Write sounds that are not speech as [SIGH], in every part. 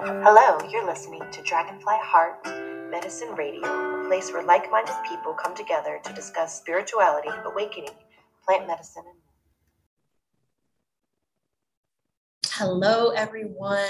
Hello, you're listening to Dragonfly Heart Medicine Radio, a place where like minded people come together to discuss spirituality, awakening, plant medicine, and Hello, everyone.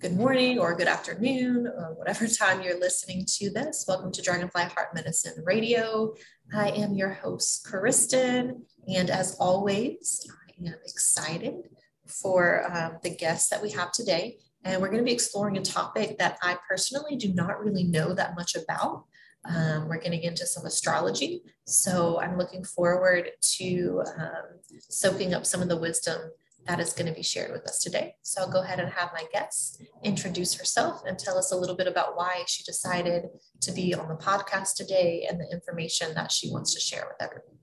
Good morning or good afternoon, or whatever time you're listening to this. Welcome to Dragonfly Heart Medicine Radio. I am your host, Kristen, and as always, I am excited for um, the guests that we have today. And we're going to be exploring a topic that I personally do not really know that much about. Um, we're getting into some astrology. So I'm looking forward to um, soaking up some of the wisdom that is going to be shared with us today. So I'll go ahead and have my guest introduce herself and tell us a little bit about why she decided to be on the podcast today and the information that she wants to share with everyone.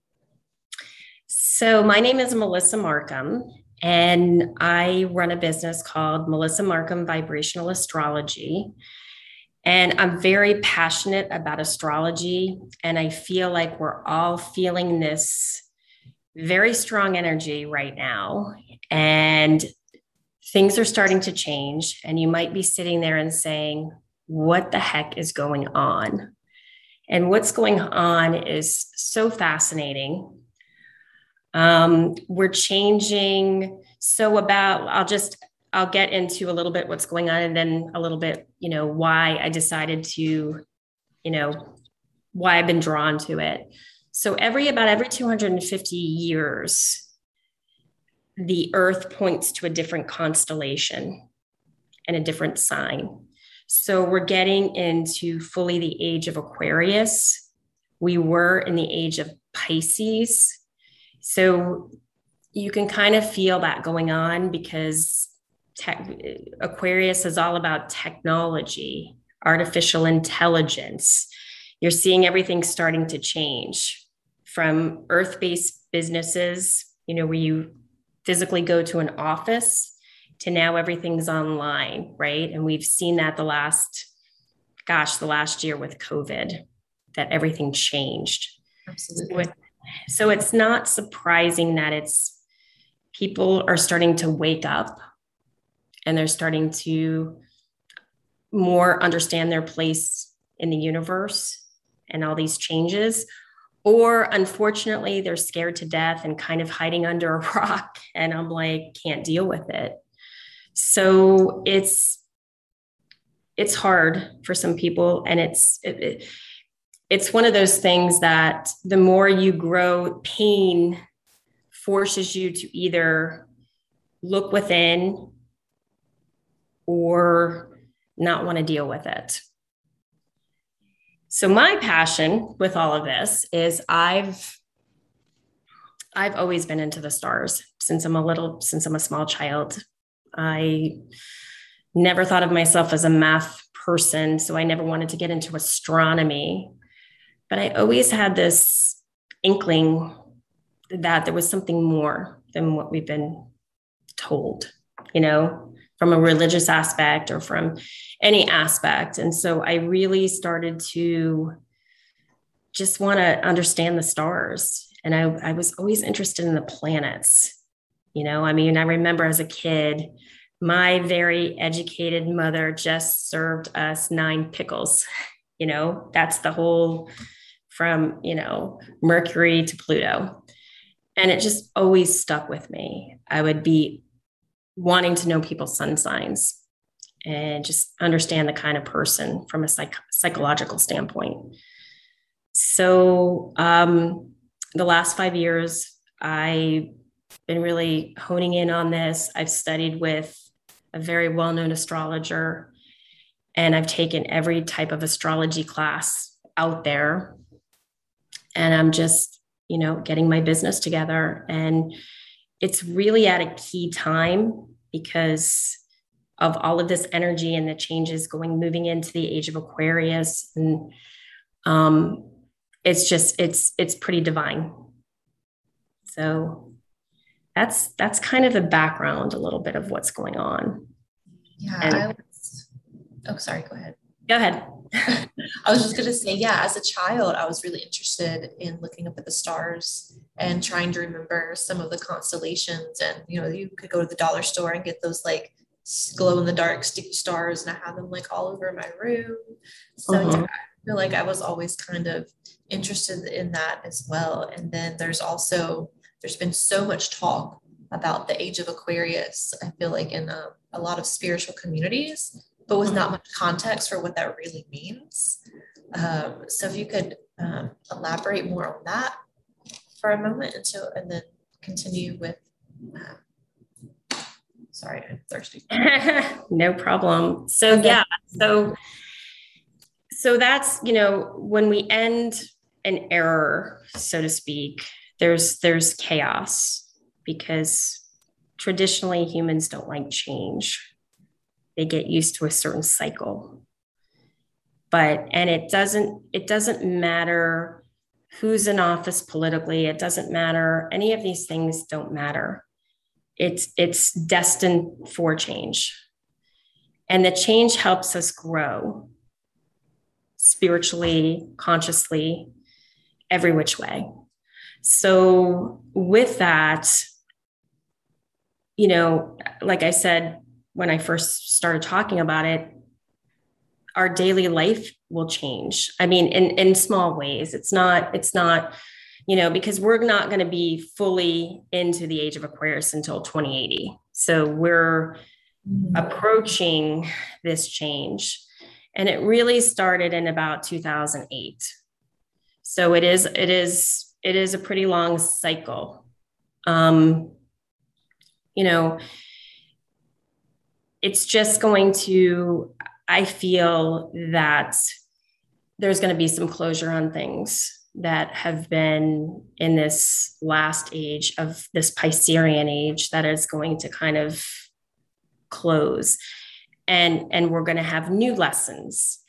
So, my name is Melissa Marcum, and I run a business called Melissa Marcum Vibrational Astrology. And I'm very passionate about astrology. And I feel like we're all feeling this very strong energy right now. And things are starting to change. And you might be sitting there and saying, What the heck is going on? And what's going on is so fascinating um, we're changing. So about, I'll just, I'll get into a little bit what's going on and then a little bit, you know, why I decided to, you know, why I've been drawn to it. So every about every 250 years, the earth points to a different constellation and a different sign. So we're getting into fully the age of Aquarius. We were in the age of Pisces. So you can kind of feel that going on because tech, Aquarius is all about technology, artificial intelligence. You're seeing everything starting to change from earth based businesses, you know, where you physically go to an office to now everything's online, right? And we've seen that the last, gosh, the last year with COVID, that everything changed. Absolutely. So so it's not surprising that it's people are starting to wake up and they're starting to more understand their place in the universe and all these changes. Or unfortunately they're scared to death and kind of hiding under a [LAUGHS] rock. And i'm like can't deal with it. So it's it's hard for some people. And it's it, it, it's one of those things that the more you grow, pain forces you to either look within or not want to deal with it. So my passion with all of this is I've I've always been into the stars since I'm a little since I'm a small child. I never thought of myself as a math person, so I never wanted to get into astronomy. But I always had this inkling that there was something more than what we've been told, you know, from a religious aspect or from any aspect. And so I really started to just want to understand the stars. And I, I was always interested in the planets. You know, I mean, I remember as a kid, my very educated mother just served us nine pickles. [LAUGHS] You know, that's the whole from, you know, Mercury to Pluto. And it just always stuck with me. I would be wanting to know people's sun signs and just understand the kind of person from a psych- psychological standpoint. So, um, the last five years, I've been really honing in on this. I've studied with a very well known astrologer, and I've taken every type of astrology class out there and I'm just, you know, getting my business together. And it's really at a key time because of all of this energy and the changes going moving into the age of Aquarius. And um, it's just, it's, it's pretty divine. So that's, that's kind of the background, a little bit of what's going on. Yeah. And, I was, oh, sorry. Go ahead. Go ahead. [LAUGHS] I was just going to say, yeah, as a child, I was really interested in looking up at the stars and trying to remember some of the constellations. And, you know, you could go to the dollar store and get those like glow in the dark sticky stars and I have them like all over my room. So uh-huh. yeah, I feel like I was always kind of interested in that as well. And then there's also there's been so much talk about the age of Aquarius. I feel like in a, a lot of spiritual communities, but with not much context for what that really means. Um, so if you could um, elaborate more on that for a moment until and then continue with. Uh, sorry, I'm thirsty. [LAUGHS] no problem. So okay. yeah, so so that's you know when we end an error, so to speak, there's there's chaos because traditionally humans don't like change. They get used to a certain cycle. But and it doesn't it doesn't matter who's in office politically, it doesn't matter. Any of these things don't matter. It's it's destined for change. And the change helps us grow spiritually, consciously, every which way. So, with that, you know, like I said when I first started talking about it, our daily life will change. I mean, in, in small ways. It's not, it's not, you know, because we're not going to be fully into the age of Aquarius until 2080. So we're approaching this change. And it really started in about 2008 so it is it is it is a pretty long cycle um you know it's just going to i feel that there's going to be some closure on things that have been in this last age of this Piscean age that is going to kind of close. And and we're going to have new lessons.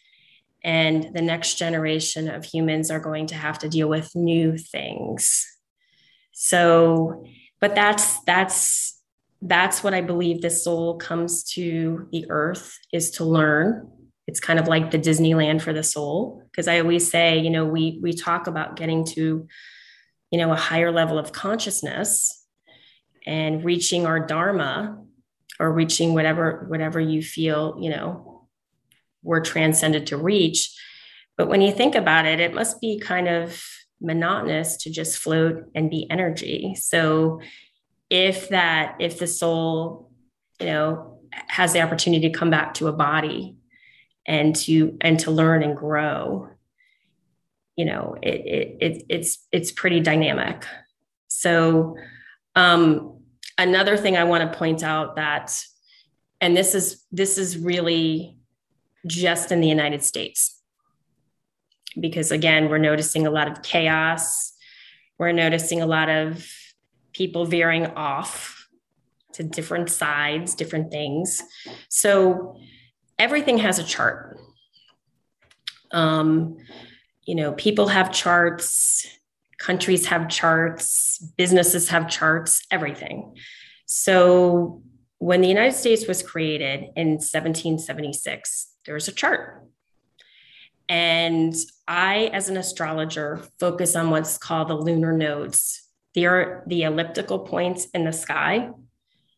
And the next generation of humans are going to have to deal with new things. So but that's that's that's what i believe the soul comes to the earth is to learn it's kind of like the disneyland for the soul because i always say you know we we talk about getting to you know a higher level of consciousness and reaching our dharma or reaching whatever whatever you feel you know we're transcended to reach. But when you think about it, it must be kind of monotonous to just float and be energy. So if that, if the soul, you know, has the opportunity to come back to a body and to and to learn and grow, you know, it, it, it it's it's pretty dynamic. So um, another thing I want to point out that, and this is this is really just in the United States. Because again, we're noticing a lot of chaos. We're noticing a lot of people veering off to different sides, different things. So everything has a chart. Um, you know, people have charts, countries have charts, businesses have charts, everything. So when the United States was created in 1776, there was a chart. And I, as an astrologer, focus on what's called the lunar nodes. They are the elliptical points in the sky.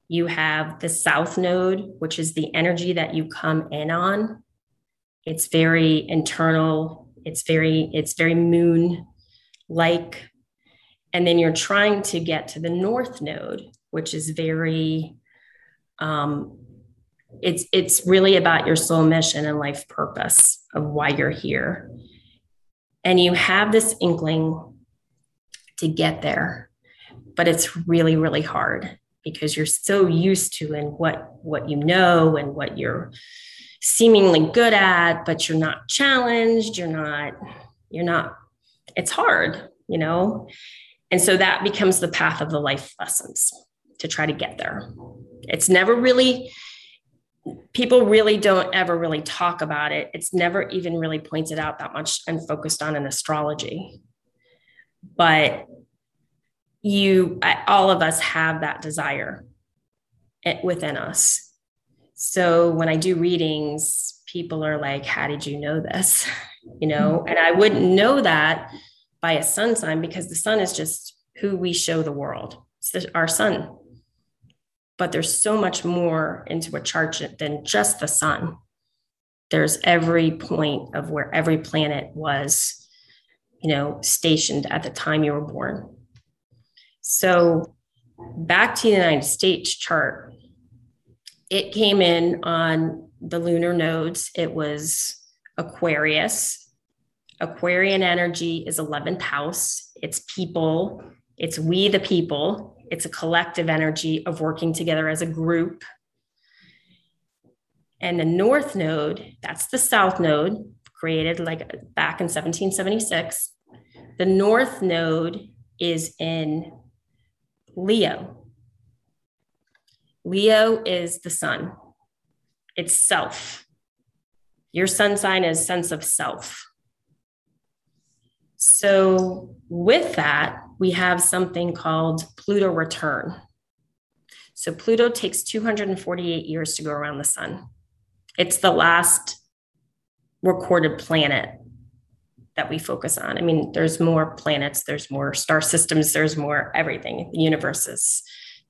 You have the south node, which is the energy that you come in on. It's very internal. It's very, it's very moon like. And then you're trying to get to the north node, which is very um, it's it's really about your soul mission and life purpose of why you're here and you have this inkling to get there but it's really really hard because you're so used to and what what you know and what you're seemingly good at but you're not challenged you're not you're not it's hard you know and so that becomes the path of the life lessons to try to get there it's never really people really don't ever really talk about it. It's never even really pointed out that much and focused on in astrology. But you, all of us have that desire within us. So when I do readings, people are like, How did you know this? [LAUGHS] You know, mm-hmm. and I wouldn't know that by a sun sign because the sun is just who we show the world. It's the, our sun but there's so much more into a chart than just the sun. There's every point of where every planet was, you know, stationed at the time you were born. So back to the United States chart, it came in on the lunar nodes. It was Aquarius. Aquarian energy is 11th house. It's people. It's we the people. It's a collective energy of working together as a group. And the North Node, that's the South Node, created like back in 1776. The North Node is in Leo. Leo is the sun, it's self. Your sun sign is sense of self. So, with that, we have something called Pluto return. So, Pluto takes 248 years to go around the sun. It's the last recorded planet that we focus on. I mean, there's more planets, there's more star systems, there's more everything. The universe is,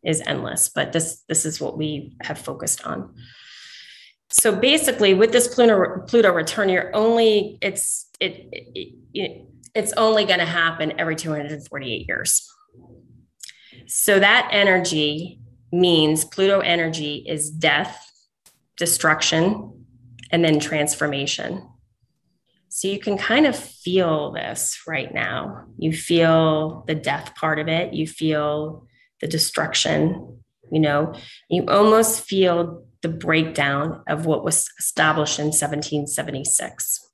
is endless, but this this is what we have focused on. So basically, with this Pluto Pluto return, you're only it's it, it, it it's only going to happen every 248 years. So that energy means Pluto energy is death, destruction, and then transformation. So you can kind of feel this right now. You feel the death part of it, you feel the destruction, you know, you almost feel the breakdown of what was established in 1776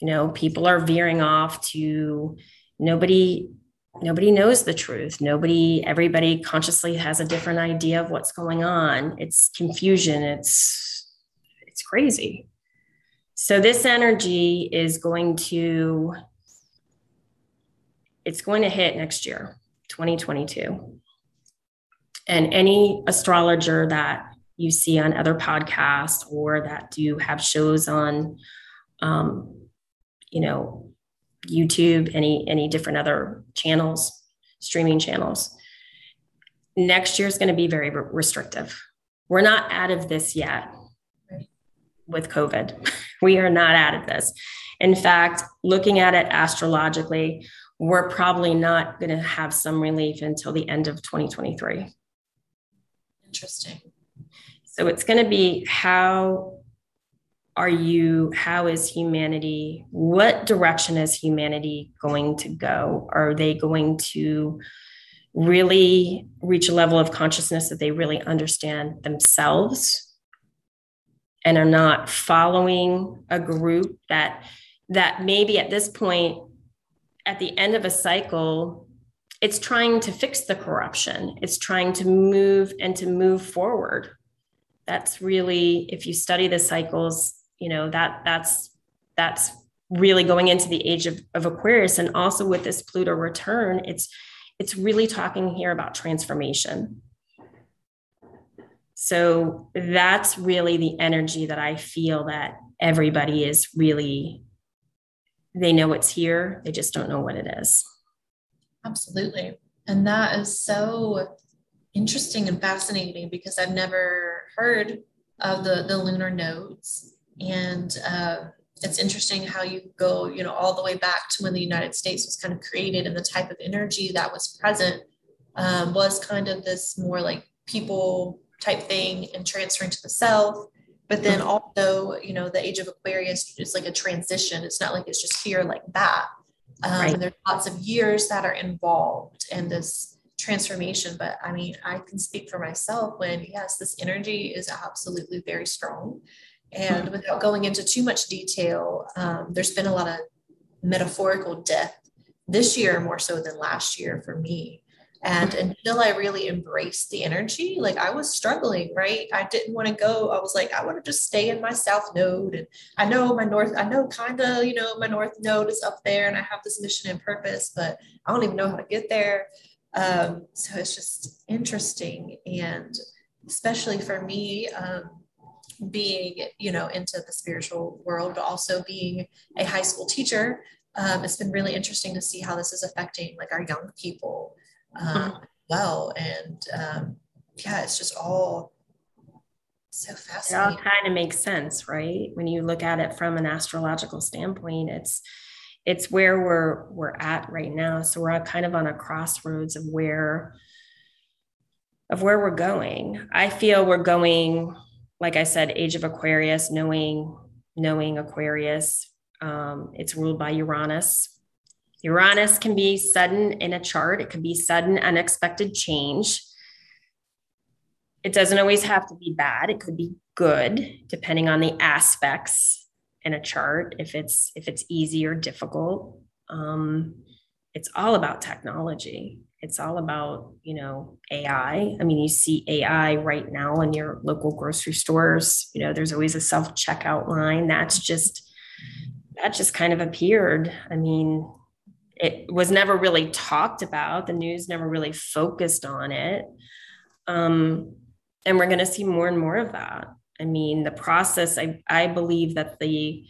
you know people are veering off to nobody nobody knows the truth. Nobody everybody consciously has a different idea of what's going on. It's confusion. It's it's crazy so this energy is going to it's going to hit next year 2022 and any astrologer that you see on other podcasts or that do have shows on um, you know, YouTube, any any different other channels, streaming channels. Next year is going to be very restrictive. We're not out of this yet with COVID. [LAUGHS] we are not out of this. In fact, looking at it astrologically, we're probably not going to have some relief until the end of 2023. Interesting. So it's going to be how are you how is humanity what direction is humanity going to go are they going to really reach a level of consciousness that they really understand themselves and are not following a group that that maybe at this point at the end of a cycle it's trying to fix the corruption. It's trying to move and to move forward. That's really if you study the cycles you know that that's that's really going into the age of, of aquarius. And also with this pluto return it's it's really talking here about transformation so that's really the energy that i feel that everybody is really they know it's here they just don't know what it is. Absolutely. And that is so interesting and fascinating because i've never heard of the the lunar nodes. And uh, it's interesting how you go, you know, all the way back to when the United States was kind of created and the type of energy that was present um, was kind of this more like people type thing and transferring to the South. But then also, you know, the age of Aquarius is like a transition. It's not like it's just here like that. Um, right. And there's lots of years that are involved in this transformation. But I mean, I can speak for myself when, yes, this energy is absolutely very strong. And without going into too much detail, um, there's been a lot of metaphorical death this year more so than last year for me. And until I really embraced the energy, like I was struggling, right? I didn't want to go. I was like, I want to just stay in my south node. And I know my north, I know kind of, you know, my north node is up there and I have this mission and purpose, but I don't even know how to get there. Um, so it's just interesting. And especially for me, um, being you know into the spiritual world but also being a high school teacher um, it's been really interesting to see how this is affecting like our young people um, mm-hmm. well. And um, yeah, it's just all so fascinating. It all kind of makes sense, right? When you look at it from an astrological standpoint, it's it's where we're we're at right now. So we're kind of on a crossroads of where of where we're going. I feel we're going, like I said, age of Aquarius, knowing knowing Aquarius. Um, it's ruled by Uranus. Uranus can be sudden in a chart. It can be sudden, unexpected change. It doesn't always have to be bad. It could be good, depending on the aspects in a chart. If it's if it's easy or difficult, um, it's all about technology. It's all about you know AI. I mean, you see AI right now in your local grocery stores. You know, there's always a self checkout line. That's just that just kind of appeared. I mean, it was never really talked about. The news never really focused on it. Um, and we're going to see more and more of that. I mean, the process, I, I believe that the,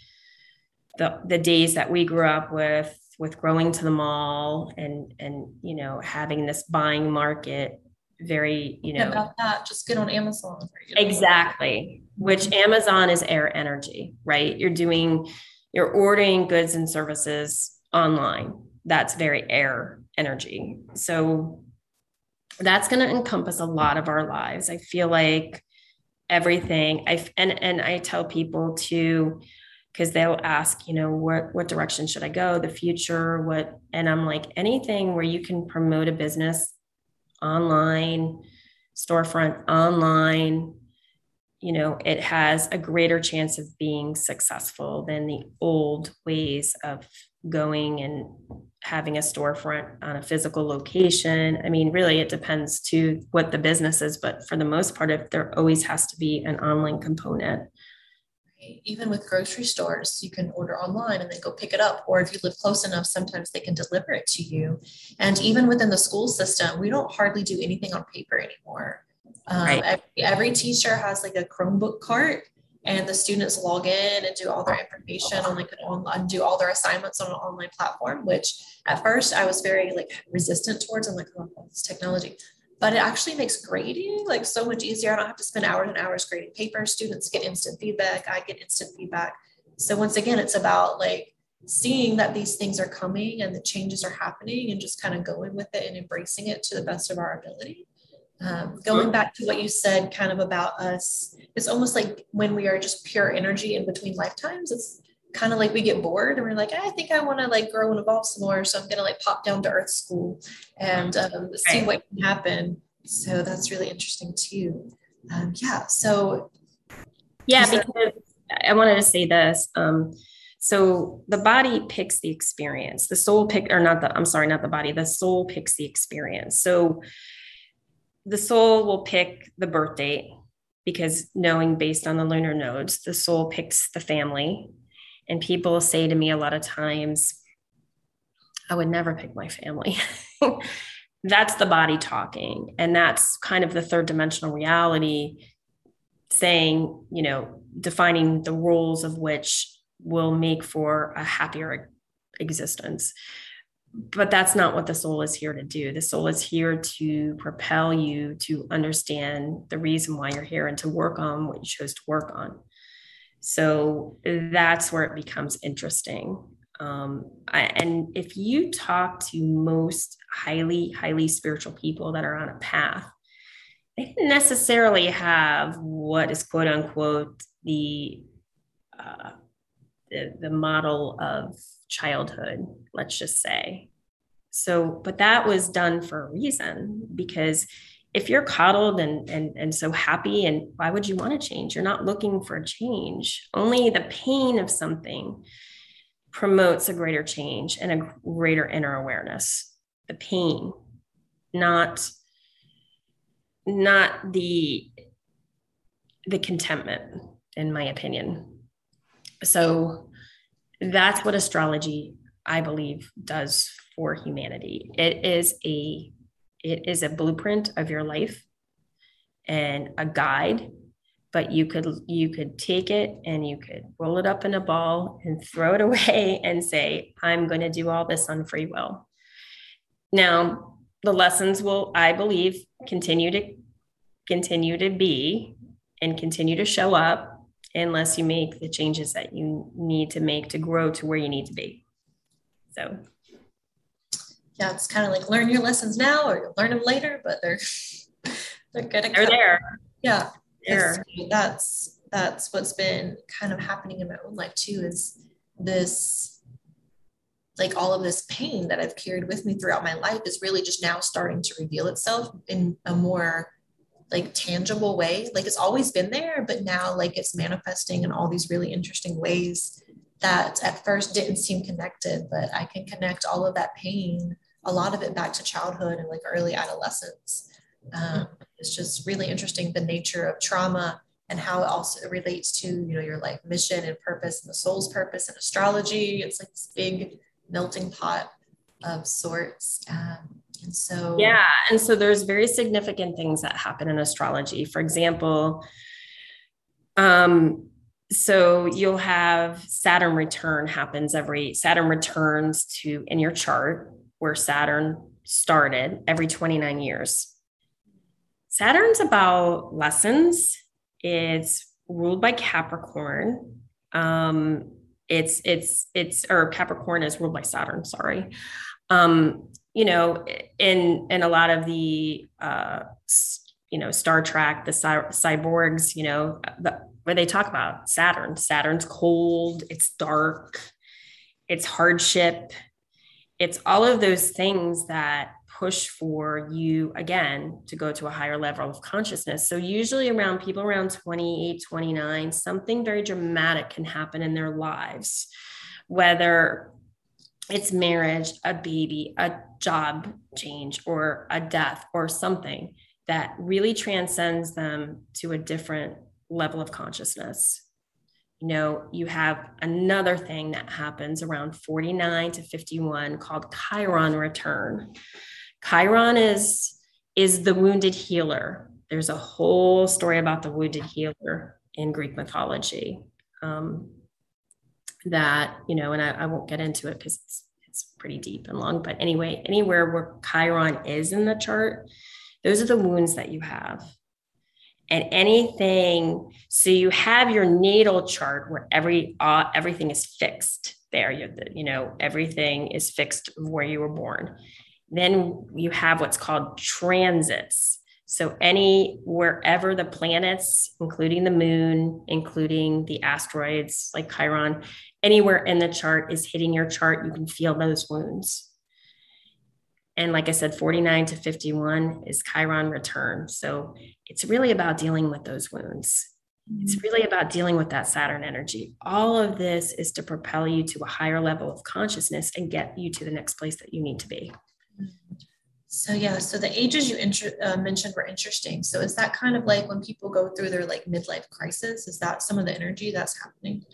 the, the days that we grew up with, with growing to the mall and, and, you know, having this buying market very, you know, about that, just get on Amazon. Exactly. Which Amazon is air energy, right? You're doing, you're ordering goods and services online that's very air energy. So that's going to encompass a lot of our lives. I feel like everything I and and I tell people to because they'll ask, you know, what what direction should I go, the future, what and I'm like anything where you can promote a business online, storefront online, you know, it has a greater chance of being successful than the old ways of going and having a storefront on a physical location. I mean, really, it depends to what the business is, but for the most part, if there always has to be an online component. Even with grocery stores, you can order online and then go pick it up. Or if you live close enough, sometimes they can deliver it to you. And even within the school system, we don't hardly do anything on paper anymore. Um, right. every, every teacher has like a Chromebook cart and the students log in and do all their information on like an online do all their assignments on an online platform which at first i was very like resistant towards. And like oh this technology but it actually makes grading like so much easier. I don't have to spend hours and hours grading papers. Students get instant feedback. I get instant feedback. So once again it's about like seeing that these things are coming and the changes are happening and just kind of going with it and embracing it to the best of our ability um, going back to what you said kind of about us, it's almost like when we are just pure energy in between lifetimes, it's kind of like we get bored and we're like, I think I want to like grow and evolve some more. So I'm going to like pop down to earth school and um, see right. what can happen. So that's really interesting too. Um, yeah. So, yeah, because I wanted to say this. Um, so the body picks the experience, the soul pick, or not the, I'm sorry, not the body, the soul picks the experience. So the soul will pick the birth date because knowing based on the lunar nodes, the soul picks the family. And people say to me a lot of times, I would never pick my family. [LAUGHS] that's the body talking. And that's kind of the third dimensional reality saying, you know, defining the roles of which will make for a happier existence but that's not what the soul is here to do. The soul is here to propel you to understand the reason why you're here and to work on what you chose to work on. So that's where it becomes interesting. Um, I, and if you talk to most highly, highly spiritual people that are on a path, they didn't necessarily have what is quote unquote the uh, the, the model of childhood, let's just say. So, but that was done for a reason because if you're coddled and, and, and so happy, and why would you want to change? You're not looking for a change. Only the pain of something promotes a greater change and a greater inner awareness. The pain, not not the the contentment in my opinion so that's what astrology i believe does for humanity. It is a it is a blueprint of your life and a guide but you could you could take it and you could roll it up in a ball and throw it [LAUGHS] away and say i'm going to do all this on free will. Now the lessons will, I believe, continue to continue to be and continue to show up unless you make the changes that you need to make to grow to where you need to be. So yeah, it's kind of like learn your lessons now or you'll learn them later, but they're [LAUGHS] they're gonna they're there. Yeah. There. That's that's what's been kind of happening in my own life too, is this like all of this pain that I've carried with me throughout my life is really just now starting to reveal itself in a more like tangible way. Like it's always been there, but now like it's manifesting in all these really interesting ways that at first didn't seem connected, but I can connect all of that pain, a lot of it back to childhood and like early adolescence. Um, it's just really interesting the nature of trauma and how it also relates to you know your life mission and purpose and the soul's purpose and astrology. It's like this big melting pot of sorts. Um, and so, yeah. And so there's very significant things that happen in astrology. For example, um, so you'll have Saturn return happens every Saturn returns to in your chart where Saturn started every 29 years. Saturn's about lessons. It's ruled by Capricorn. Um, it's it's it's or Capricorn is ruled by Saturn. Sorry. Um, you know, in in a lot of the uh, you know Star Trek, the cy- cyborgs, you know, the, where they talk about Saturn. Saturn's cold. It's dark. It's hardship. It's all of those things that push for you again to go to a higher level of consciousness. So, usually around people around 28, 29, something very dramatic can happen in their lives, whether it's marriage, a baby, a job change, or a death, or something that really transcends them to a different level of consciousness. You know, you have another thing that happens around 49 to 51 called Chiron return. Chiron is is the wounded healer. There's a whole story about the wounded healer in Greek mythology. Um, that you know and i, I won't get into it because it's, it's pretty deep and long but anyway anywhere where chiron is in the chart those are the wounds that you have. And anything so you have your natal chart where every uh, everything is fixed there. You you know everything is fixed where you were born. Then you have what's called transits. So any wherever the planets, including the moon, including the asteroids like Chiron, anywhere in the chart is hitting your chart, you can feel those wounds. And like I said, 49 to 51 is Chiron return. So it's really about dealing with those wounds. It's mm-hmm. really about dealing with that Saturn energy. All of this is to propel you to a higher level of consciousness and get you to the next place that you need to be. So yeah, so the ages you inter- uh, mentioned were interesting. So is that kind of like when people go through their like midlife crisis? Is that some of the energy that's happening?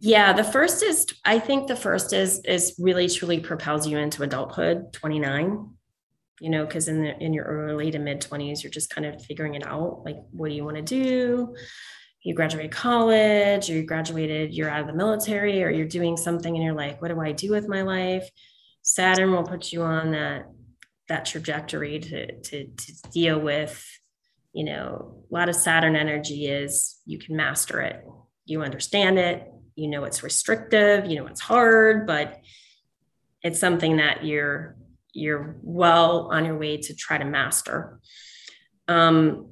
Yeah, the first is I think the first is is really truly propels you into adulthood, 29. You know, because in the in your early to mid 20s, you're just kind of figuring it out. Like, what do you want to do? You graduate college, or you graduated, you're out of the military, or you're doing something and you're like, what do I do with my life? Saturn will put you on that that trajectory to, to, to deal with you know a lot of saturn energy is you can master it you understand it you know it's restrictive you know it's hard but it's something that you're you're well on your way to try to master. Um,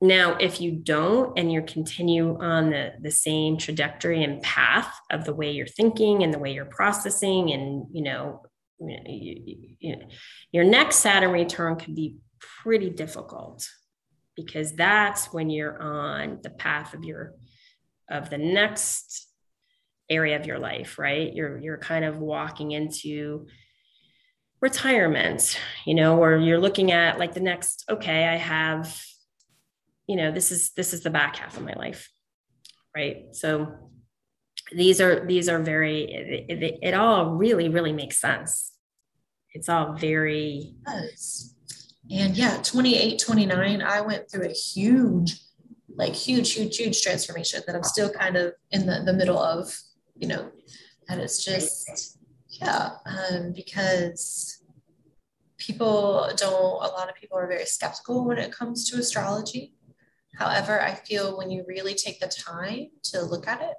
now if you don't and you continue on the, the same trajectory and path of the way you're thinking and the way you're processing and you know you, you, your next Saturn return could be pretty difficult because that's when you're on the path of your of the next area of your life right? You're you're kind of walking into retirement you know or you're looking at like the next okay i have you know this is this is the back half of my life right? So these are these are very it, it, it all really really makes sense. It's all very and yeah 28 29 i went through a huge like huge huge huge transformation that i'm still kind of in the, the middle of you know and it's just yeah um, because people don't, a lot of people are very skeptical when it comes to astrology. However, I feel when you really take the time to look at it,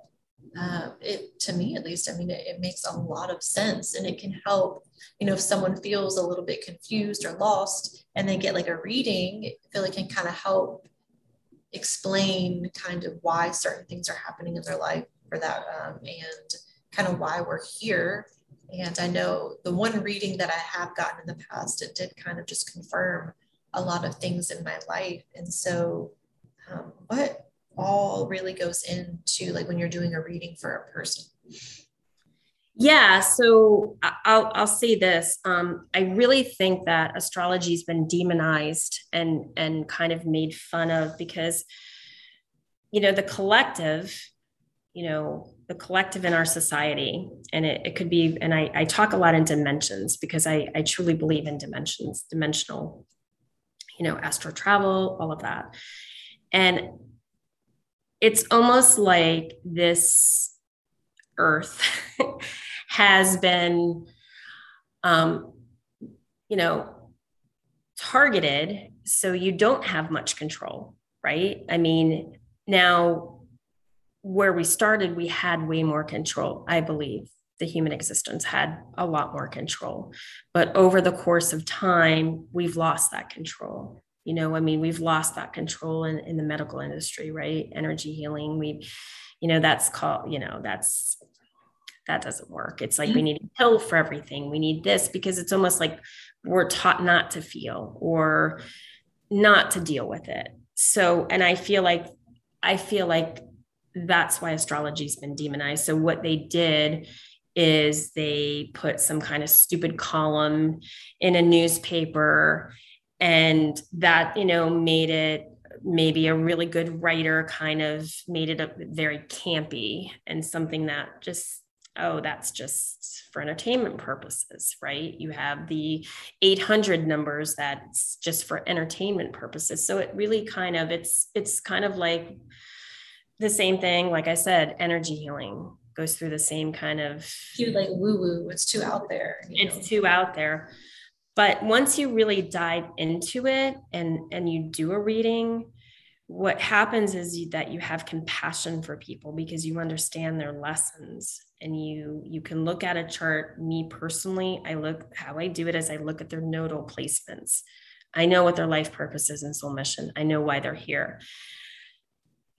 um, it to me at least, I mean, it, it makes a lot of sense and it can help. You know, if someone feels a little bit confused or lost and they get like a reading, I feel it can kind of help explain kind of why certain things are happening in their life for that um, and kind of why we're here. And I know the one reading that I have gotten in the past, it did kind of just confirm a lot of things in my life. And so, um, what all really goes into like when you're doing a reading for a person? Yeah, so I'll I'll say this. Um, I really think that astrology's been demonized and and kind of made fun of because, you know, the collective, you know, the collective in our society, and it, it could be, and I, I talk a lot in dimensions because I, I truly believe in dimensions, dimensional, you know, astral travel, all of that. And it's almost like this earth [LAUGHS] has been um, you know targeted so you don't have much control right i mean now where we started we had way more control i believe. The human existence had a lot more control. But over the course of time we've lost that control. You know i mean we've lost that control in, in the medical industry right? Energy healing we you know that's called you know that's that doesn't work. It's like we mm-hmm. need a pill for everything. We need this because it's almost like we're taught not to feel or not to deal with it. So and i feel like i feel like that's why astrology's been demonized. So what they did is they put some kind of stupid column in a newspaper and that you know made it maybe a really good writer kind of made it a very campy and something that just oh that's just for entertainment purposes right? You have the 800 numbers that's just for entertainment purposes. So it really kind of it's it's kind of like the same thing like i said energy healing goes through the same kind of too like woo woo it's too out there it's know? too out there. But once you really dive into it and and you do a reading what happens is you, that you have compassion for people because you understand their lessons and you you can look at a chart. Me personally i look how i do it is i look at their nodal placements. I know what their life purpose is and soul mission. I know why they're here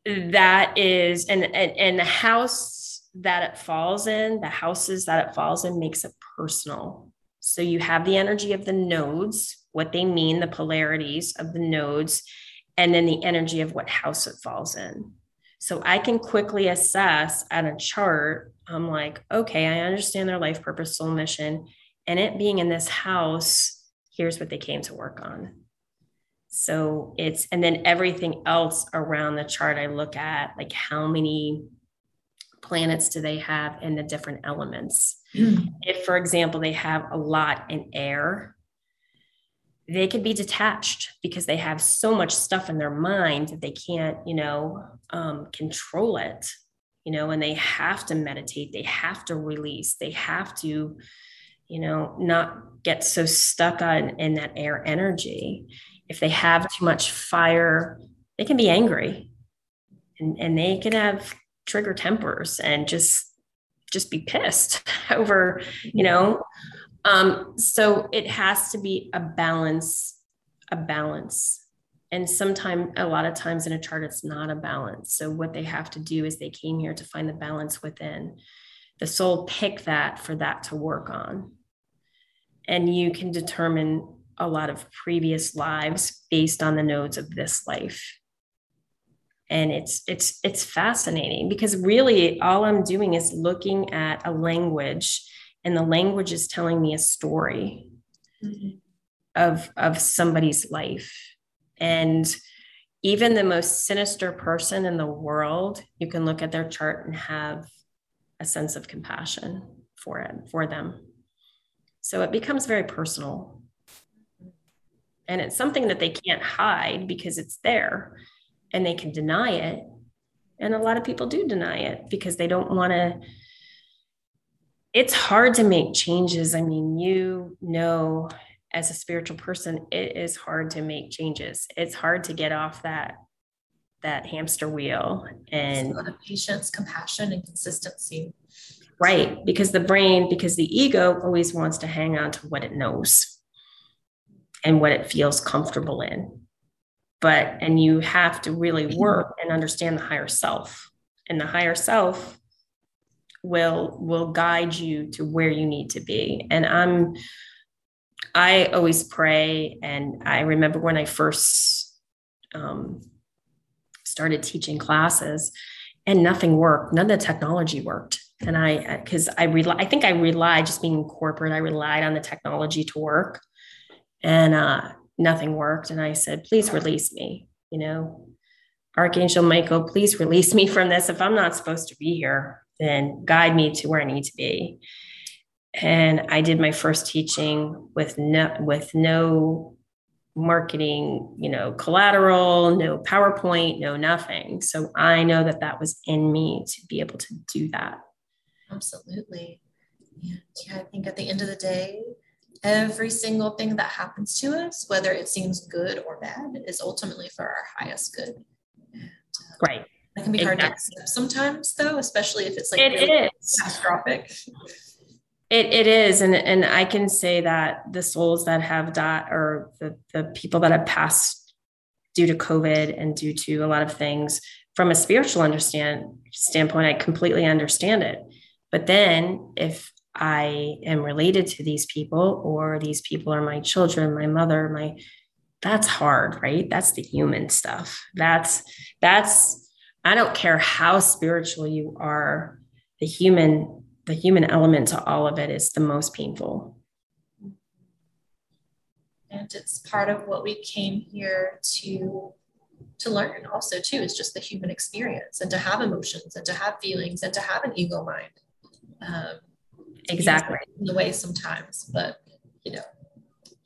that is and and, and the house that it falls in the houses that it falls in makes it personal so you have the energy of the nodes, what they mean, the polarities of the nodes, and then the energy of what house it falls in. So I can quickly assess at a chart. I'm like, okay, I understand their life purpose, soul mission, and it being in this house, here's what they came to work on. So it's, and then everything else around the chart, I look at like how many planets do they have in the different elements. Mm. If, for example, they have a lot in air, they could be detached because they have so much stuff in their mind that they can't, you know, um, control it, you know, and they have to meditate, they have to release, they have to, you know, not get so stuck on in that air energy. If they have too much fire, they can be angry. And, and they can have trigger tempers and just just be pissed [LAUGHS] over you know? Um so it has to be a balance a balance. And sometimes a lot of times in a chart it's not a balance. So what they have to do is they came here to find the balance within. The soul pick that for that to work on. And you can determine a lot of previous lives based on the nodes of this life. And it's it's it's fascinating because really all i'm doing is looking at a language and the language is telling me a story mm-hmm. of of somebody's life. And even the most sinister person in the world you can look at their chart and have a sense of compassion for it for them. So it becomes very personal and it's something that they can't hide because it's there and they can deny it. And a lot of people do deny it because they don't want to. It's hard to make changes. I mean, you know, as a spiritual person, it is hard to make changes. It's hard to get off that that hamster wheel and patience, compassion, and consistency. Right. Because the brain, because the ego always wants to hang on to what it knows and what it feels comfortable in. But, and you have to really work and understand the higher self. And the higher self will will guide you to where you need to be and i'm i always pray and i remember when i first um, started teaching classes and nothing worked none of the technology worked and i because i rely i think i relied just being corporate i relied on the technology to work and uh, nothing worked and i said please release me you know archangel michael please release me from this if i'm not supposed to be here then guide me to where I need to be. And I did my first teaching with no with no marketing, you know, collateral, no PowerPoint, no nothing. So I know that that was in me to be able to do that. Absolutely. And yeah, I think at the end of the day, every single thing that happens to us, whether it seems good or bad, is ultimately for our highest good. Right. That can be exactly. hard to accept sometimes, though, especially if it's like it really is. catastrophic. It, it is, and and I can say that the souls that have died, or the the people that have passed due to COVID and due to a lot of things, from a spiritual understand standpoint, I completely understand it. But then, if I am related to these people, or these people are my children, my mother, my that's hard, right? That's the human stuff. That's that's I don't care how spiritual you are, the human, the human element to all of it is the most painful. And it's part of what we came here to to learn also too is just the human experience and to have emotions and to have feelings and to have an ego mind um, exactly in the way sometimes but you know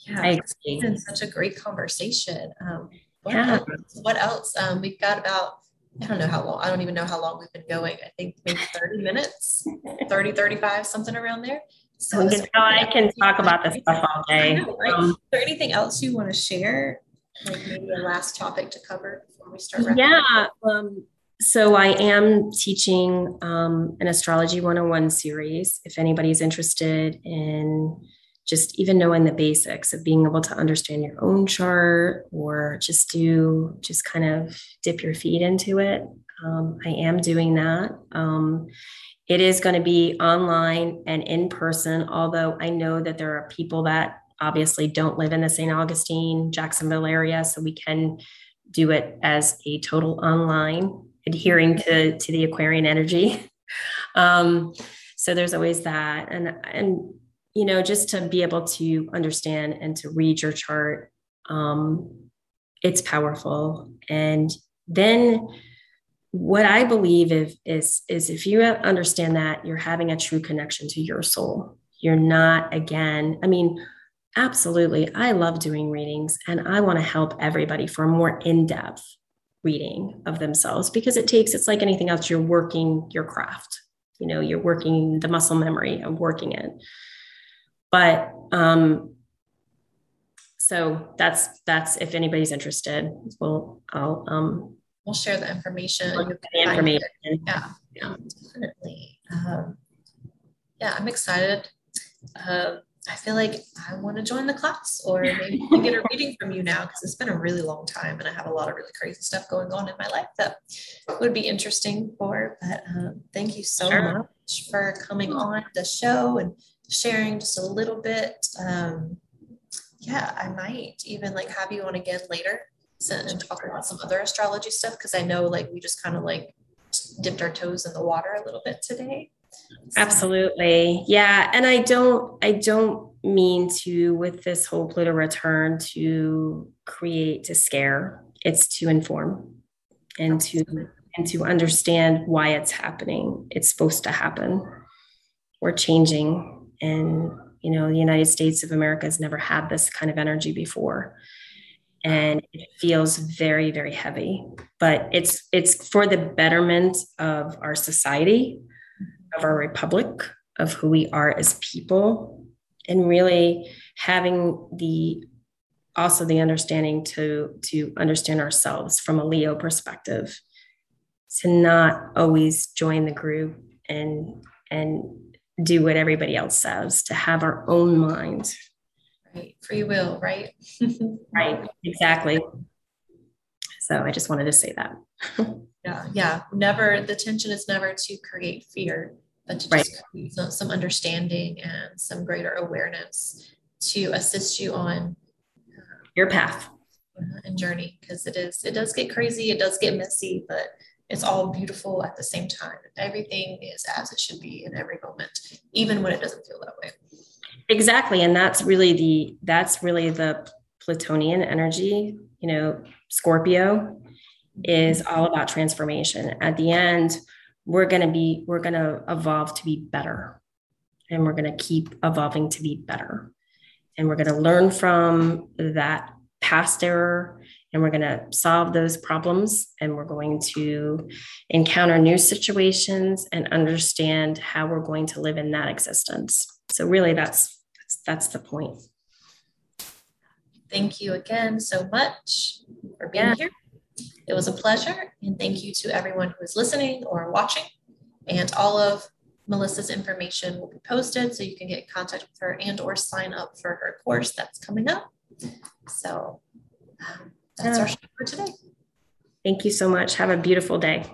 yeah it's been such a great conversation um, what yeah. else, what else? Um, we've got about I don't know how long, I don't even know how long we've been going. I think maybe 30 minutes, [LAUGHS] 30, 35, something around there. So you know, I can talk about this stuff all day. Know, right? um, Is there anything else you want to share? Like maybe a last topic to cover before we start? Yeah. Um, so I am teaching um, an astrology 101 series. If anybody's interested in just even knowing the basics of being able to understand your own chart or just do just kind of dip your feet into it um, i am doing that um, it is going to be online and in person although i know that there are people that obviously don't live in the st augustine jacksonville area so we can do it as a total online adhering to to the aquarian energy. [LAUGHS] Um, so there's always that. And and you know, just to be able to understand and to read your chart, um, it's powerful. And then what I believe if, is, is if you understand that you're having a true connection to your soul, you're not again, I mean, absolutely, I love doing readings and I want to help everybody for more in depth reading of themselves because it takes, it's like anything else, you're working your craft, you know, you're working the muscle memory of working it. But um, so that's that's if anybody's interested, we'll I'll um we'll share the information. The information. Yeah, yeah, definitely. Um, yeah, I'm excited. Uh, I feel like I want to join the class or [LAUGHS] maybe get a reading from you now because it's been a really long time and I have a lot of really crazy stuff going on in my life that would be interesting for. But um, thank you so sure. much for coming on the show and sharing just a little bit. Um, yeah, I might even like have you on again later and talk about some other astrology stuff because I know like we just kind of like dipped our toes in the water a little bit today. So. Absolutely. Yeah. And I don't, I don't mean to, with this whole Pluto return, to create, to scare. It's to inform and to, and to understand why it's happening. It's supposed to happen. We're changing and you know the united states of america has never had this kind of energy before and it feels very very heavy but it's it's for the betterment of our society of our republic of who we are as people and really having the also the understanding to to understand ourselves from a leo perspective to not always join the group and and do what everybody else says to have our own mind. Right. Free will right? [LAUGHS] Right exactly. So i just wanted to say that [LAUGHS] yeah yeah. Never the tension is never to create fear but to just right. create some, some understanding and some greater awareness to assist you on your path. uh, and journey because it is it does get crazy it does get messy but it's all beautiful at the same time. Everything is as it should be in every moment even when it doesn't feel that way. Exactly and that's really the that's really the plutonian energy you know scorpio is all about transformation. At the end we're going to be we're going to evolve to be better. And we're going to keep evolving to be better. And we're going to learn from that past error and we're going to solve those problems and we're going to encounter new situations and understand how we're going to live in that existence. So really that's that's the point. Thank you again so much for being yeah. here it was a pleasure and thank you to everyone who is listening or watching and all of Melissa's information will be posted so you can get in contact with her and or sign up for her course that's coming up. So um, that's our show for today. Thank you so much. Have a beautiful day.